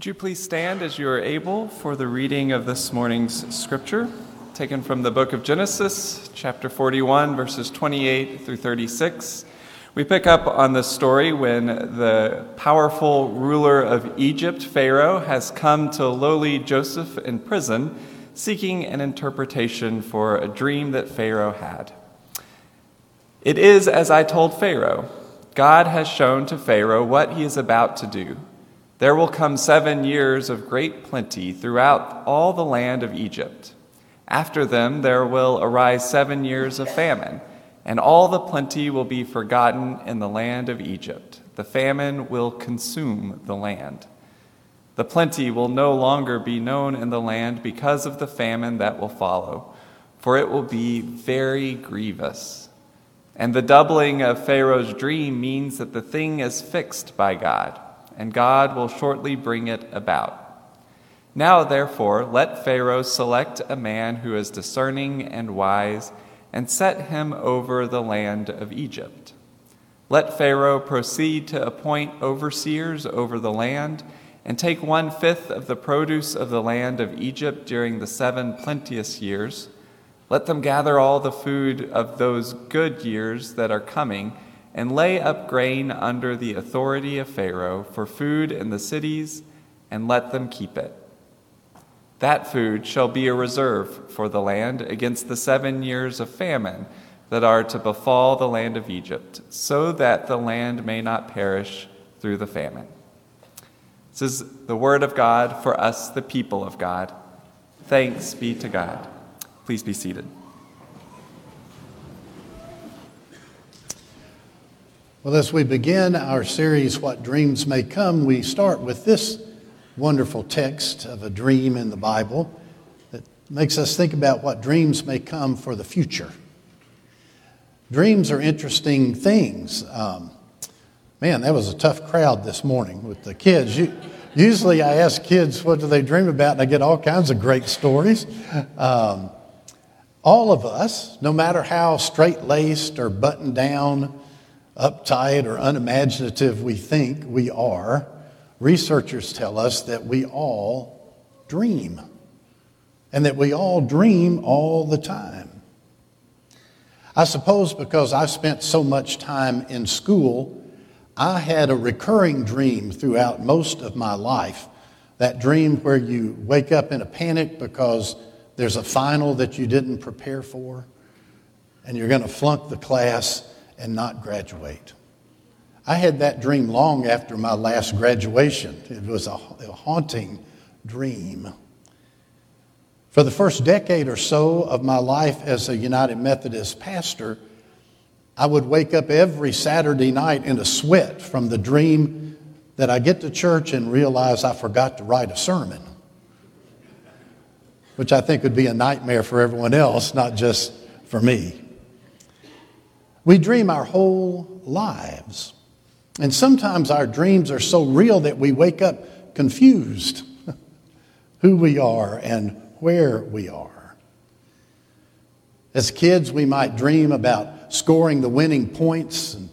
Would you please stand as you are able for the reading of this morning's scripture, taken from the book of Genesis, chapter 41, verses 28 through 36. We pick up on the story when the powerful ruler of Egypt, Pharaoh, has come to lowly Joseph in prison, seeking an interpretation for a dream that Pharaoh had. It is as I told Pharaoh. God has shown to Pharaoh what he is about to do. There will come seven years of great plenty throughout all the land of Egypt. After them, there will arise seven years of famine, and all the plenty will be forgotten in the land of Egypt. The famine will consume the land. The plenty will no longer be known in the land because of the famine that will follow, for it will be very grievous. And the doubling of Pharaoh's dream means that the thing is fixed by God and God will shortly bring it about. Now, therefore, let Pharaoh select a man who is discerning and wise, and set him over the land of Egypt. Let Pharaoh proceed to appoint overseers over the land, and take one fifth of the produce of the land of Egypt during the seven plenteous years. Let them gather all the food of those good years that are coming and lay up grain under the authority of Pharaoh for food in the cities, and let them keep it. That food shall be a reserve for the land against the seven years of famine that are to befall the land of Egypt, so that the land may not perish through the famine. This is the word of God for us, the people of God. Thanks be to God. Please be seated. Well, as we begin our series, What Dreams May Come, we start with this wonderful text of a dream in the Bible that makes us think about what dreams may come for the future. Dreams are interesting things. Um, man, that was a tough crowd this morning with the kids. You, usually I ask kids, what do they dream about? And I get all kinds of great stories. Um, all of us, no matter how straight laced or buttoned down, uptight or unimaginative we think we are, researchers tell us that we all dream and that we all dream all the time. I suppose because I spent so much time in school, I had a recurring dream throughout most of my life. That dream where you wake up in a panic because there's a final that you didn't prepare for and you're going to flunk the class and not graduate. I had that dream long after my last graduation. It was a, a haunting dream. For the first decade or so of my life as a United Methodist pastor, I would wake up every Saturday night in a sweat from the dream that I get to church and realize I forgot to write a sermon, which I think would be a nightmare for everyone else, not just for me. We dream our whole lives. And sometimes our dreams are so real that we wake up confused who we are and where we are. As kids, we might dream about scoring the winning points and,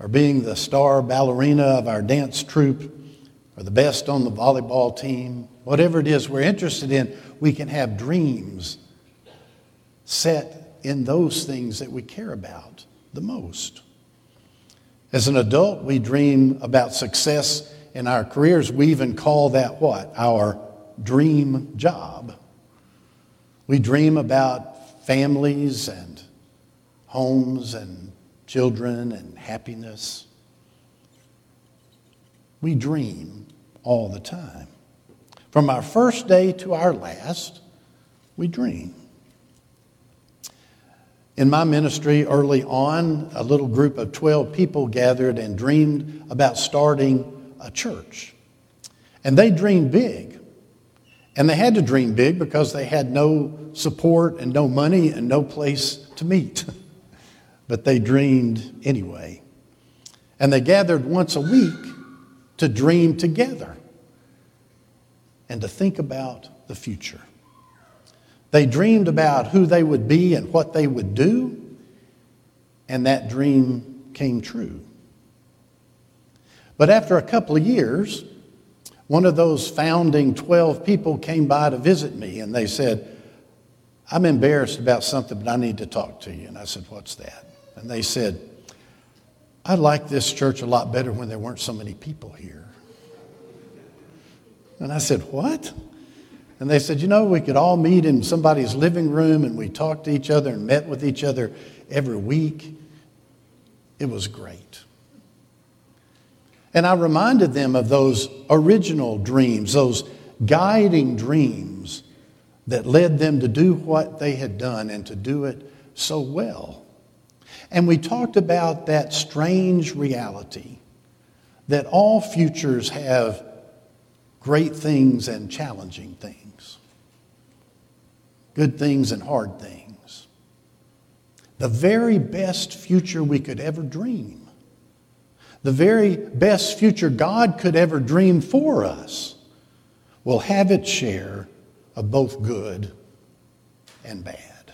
or being the star ballerina of our dance troupe or the best on the volleyball team. Whatever it is we're interested in, we can have dreams set in those things that we care about the most. As an adult, we dream about success in our careers. We even call that what? Our dream job. We dream about families and homes and children and happiness. We dream all the time. From our first day to our last, we dream. In my ministry early on, a little group of 12 people gathered and dreamed about starting a church. And they dreamed big. And they had to dream big because they had no support and no money and no place to meet. but they dreamed anyway. And they gathered once a week to dream together and to think about the future. They dreamed about who they would be and what they would do, and that dream came true. But after a couple of years, one of those founding 12 people came by to visit me and they said, I'm embarrassed about something, but I need to talk to you. And I said, What's that? And they said, I like this church a lot better when there weren't so many people here. And I said, What? And they said, You know, we could all meet in somebody's living room and we talked to each other and met with each other every week. It was great. And I reminded them of those original dreams, those guiding dreams that led them to do what they had done and to do it so well. And we talked about that strange reality that all futures have great things and challenging things, good things and hard things. The very best future we could ever dream, the very best future God could ever dream for us, will have its share of both good and bad.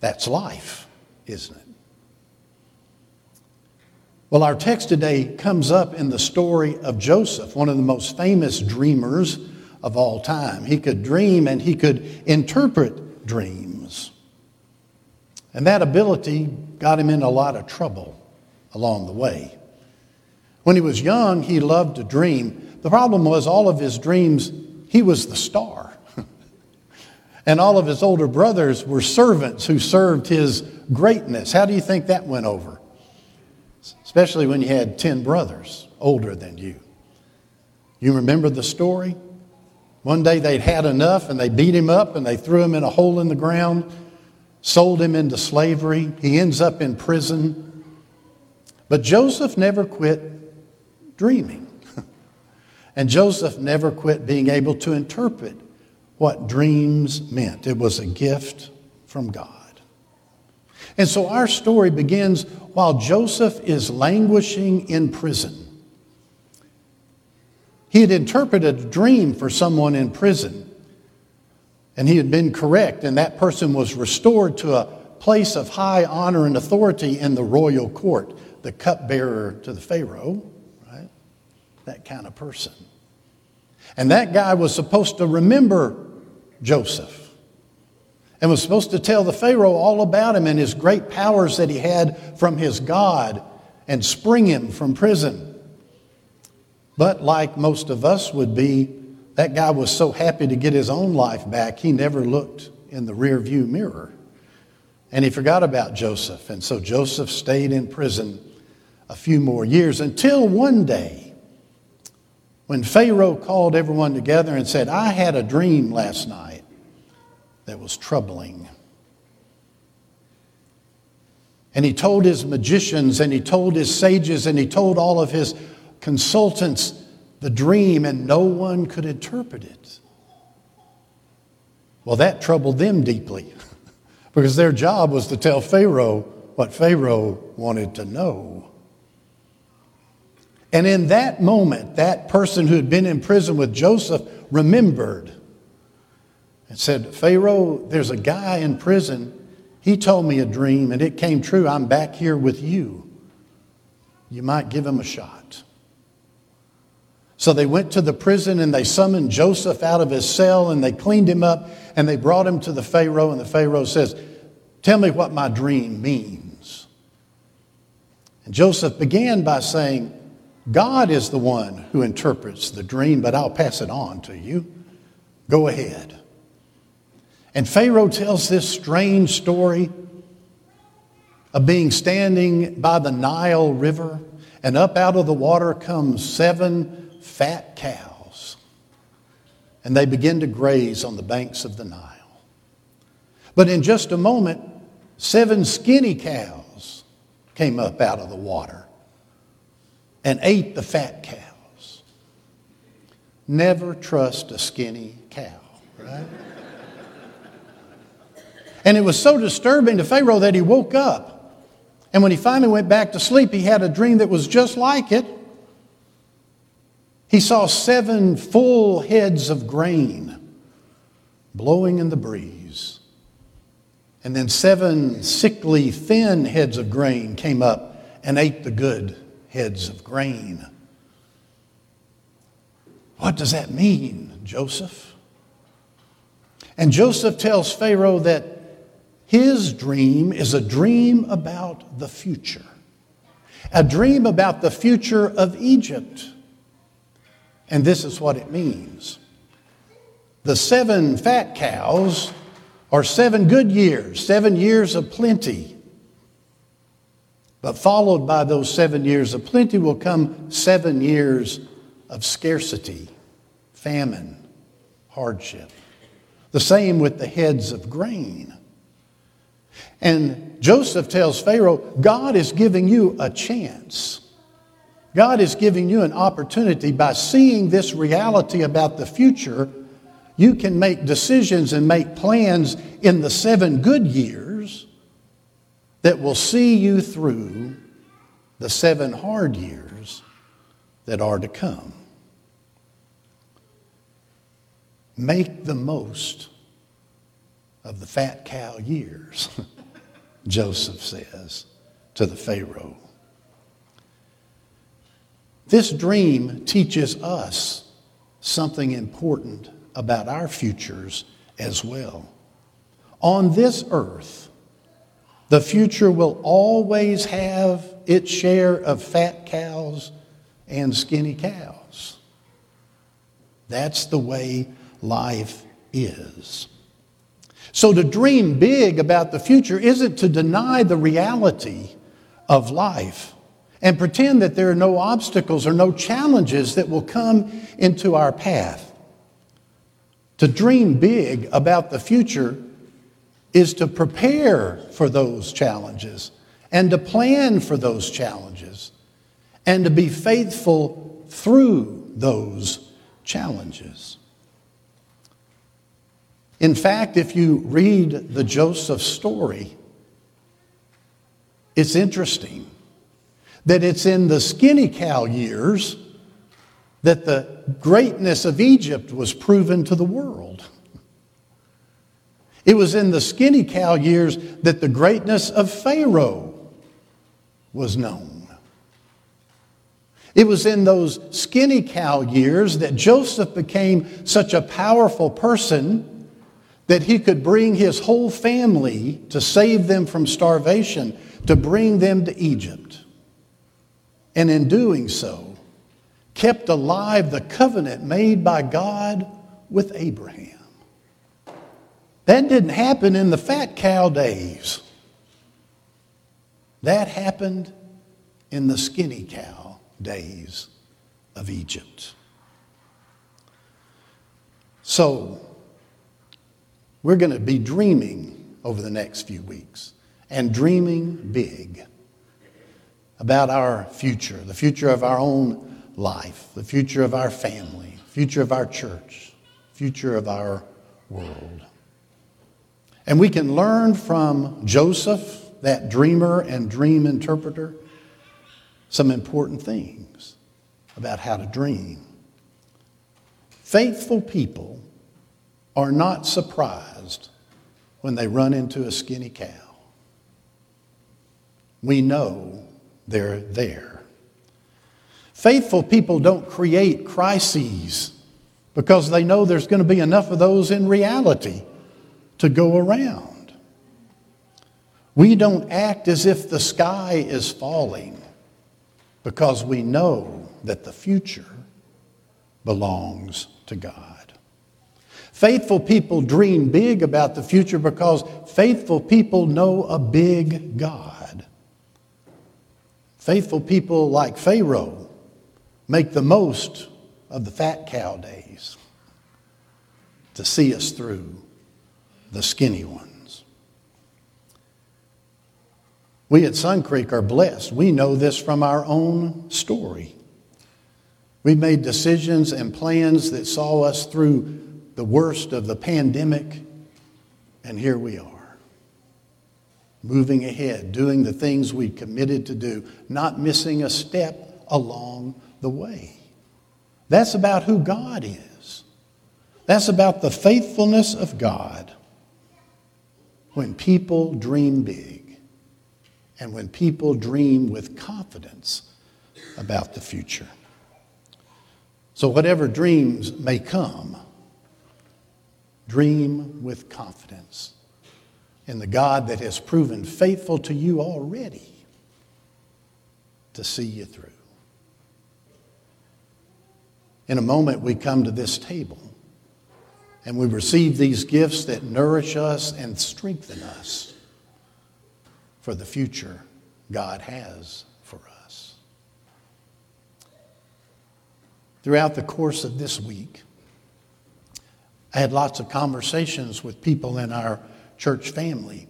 That's life, isn't it? Well, our text today comes up in the story of Joseph, one of the most famous dreamers of all time. He could dream and he could interpret dreams. And that ability got him in a lot of trouble along the way. When he was young, he loved to dream. The problem was, all of his dreams, he was the star. and all of his older brothers were servants who served his greatness. How do you think that went over? Especially when you had 10 brothers older than you. You remember the story? One day they'd had enough and they beat him up and they threw him in a hole in the ground, sold him into slavery. He ends up in prison. But Joseph never quit dreaming. and Joseph never quit being able to interpret what dreams meant. It was a gift from God. And so our story begins while Joseph is languishing in prison. He had interpreted a dream for someone in prison, and he had been correct, and that person was restored to a place of high honor and authority in the royal court, the cupbearer to the Pharaoh, right? That kind of person. And that guy was supposed to remember Joseph and was supposed to tell the Pharaoh all about him and his great powers that he had from his God and spring him from prison. But like most of us would be, that guy was so happy to get his own life back, he never looked in the rear view mirror. And he forgot about Joseph. And so Joseph stayed in prison a few more years until one day when Pharaoh called everyone together and said, I had a dream last night that was troubling. And he told his magicians and he told his sages and he told all of his consultants the dream, and no one could interpret it. Well, that troubled them deeply because their job was to tell Pharaoh what Pharaoh wanted to know. And in that moment, that person who had been in prison with Joseph remembered and said, Pharaoh, there's a guy in prison. He told me a dream and it came true. I'm back here with you. You might give him a shot. So they went to the prison and they summoned Joseph out of his cell and they cleaned him up and they brought him to the Pharaoh. And the Pharaoh says, Tell me what my dream means. And Joseph began by saying, God is the one who interprets the dream, but I'll pass it on to you. Go ahead. And Pharaoh tells this strange story of being standing by the Nile River, and up out of the water comes seven fat cows. And they begin to graze on the banks of the Nile. But in just a moment, seven skinny cows came up out of the water and ate the fat cows. Never trust a skinny cow, right? And it was so disturbing to Pharaoh that he woke up. And when he finally went back to sleep, he had a dream that was just like it. He saw seven full heads of grain blowing in the breeze. And then seven sickly, thin heads of grain came up and ate the good heads of grain. What does that mean, Joseph? And Joseph tells Pharaoh that his dream is a dream about the future, a dream about the future of Egypt. And this is what it means the seven fat cows are seven good years, seven years of plenty. But followed by those seven years of plenty will come seven years of scarcity, famine, hardship. The same with the heads of grain. And Joseph tells Pharaoh, God is giving you a chance. God is giving you an opportunity by seeing this reality about the future. You can make decisions and make plans in the seven good years that will see you through the seven hard years that are to come. Make the most of the fat cow years. Joseph says to the Pharaoh. This dream teaches us something important about our futures as well. On this earth, the future will always have its share of fat cows and skinny cows. That's the way life is. So to dream big about the future isn't to deny the reality of life and pretend that there are no obstacles or no challenges that will come into our path. To dream big about the future is to prepare for those challenges and to plan for those challenges and to be faithful through those challenges. In fact, if you read the Joseph story, it's interesting that it's in the skinny cow years that the greatness of Egypt was proven to the world. It was in the skinny cow years that the greatness of Pharaoh was known. It was in those skinny cow years that Joseph became such a powerful person that he could bring his whole family to save them from starvation, to bring them to Egypt. And in doing so, kept alive the covenant made by God with Abraham. That didn't happen in the fat cow days. That happened in the skinny cow days of Egypt. So, we're going to be dreaming over the next few weeks and dreaming big about our future, the future of our own life, the future of our family, future of our church, future of our world. And we can learn from Joseph, that dreamer and dream interpreter, some important things about how to dream. Faithful people are not surprised when they run into a skinny cow. We know they're there. Faithful people don't create crises because they know there's going to be enough of those in reality to go around. We don't act as if the sky is falling because we know that the future belongs to God. Faithful people dream big about the future because faithful people know a big God. Faithful people like Pharaoh make the most of the fat cow days to see us through the skinny ones. We at Sun Creek are blessed. We know this from our own story. We've made decisions and plans that saw us through the worst of the pandemic, and here we are, moving ahead, doing the things we committed to do, not missing a step along the way. That's about who God is. That's about the faithfulness of God when people dream big and when people dream with confidence about the future. So, whatever dreams may come, dream with confidence in the God that has proven faithful to you already to see you through. In a moment, we come to this table and we receive these gifts that nourish us and strengthen us for the future God has for us. Throughout the course of this week, I had lots of conversations with people in our church family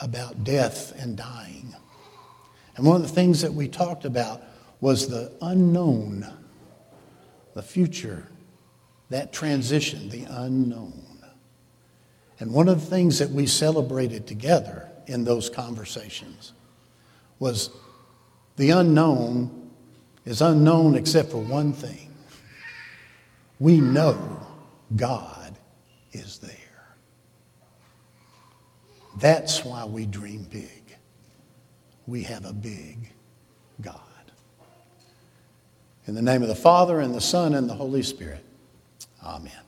about death and dying. And one of the things that we talked about was the unknown, the future, that transition, the unknown. And one of the things that we celebrated together in those conversations was the unknown is unknown except for one thing. We know God is there. That's why we dream big. We have a big God. In the name of the Father, and the Son, and the Holy Spirit. Amen.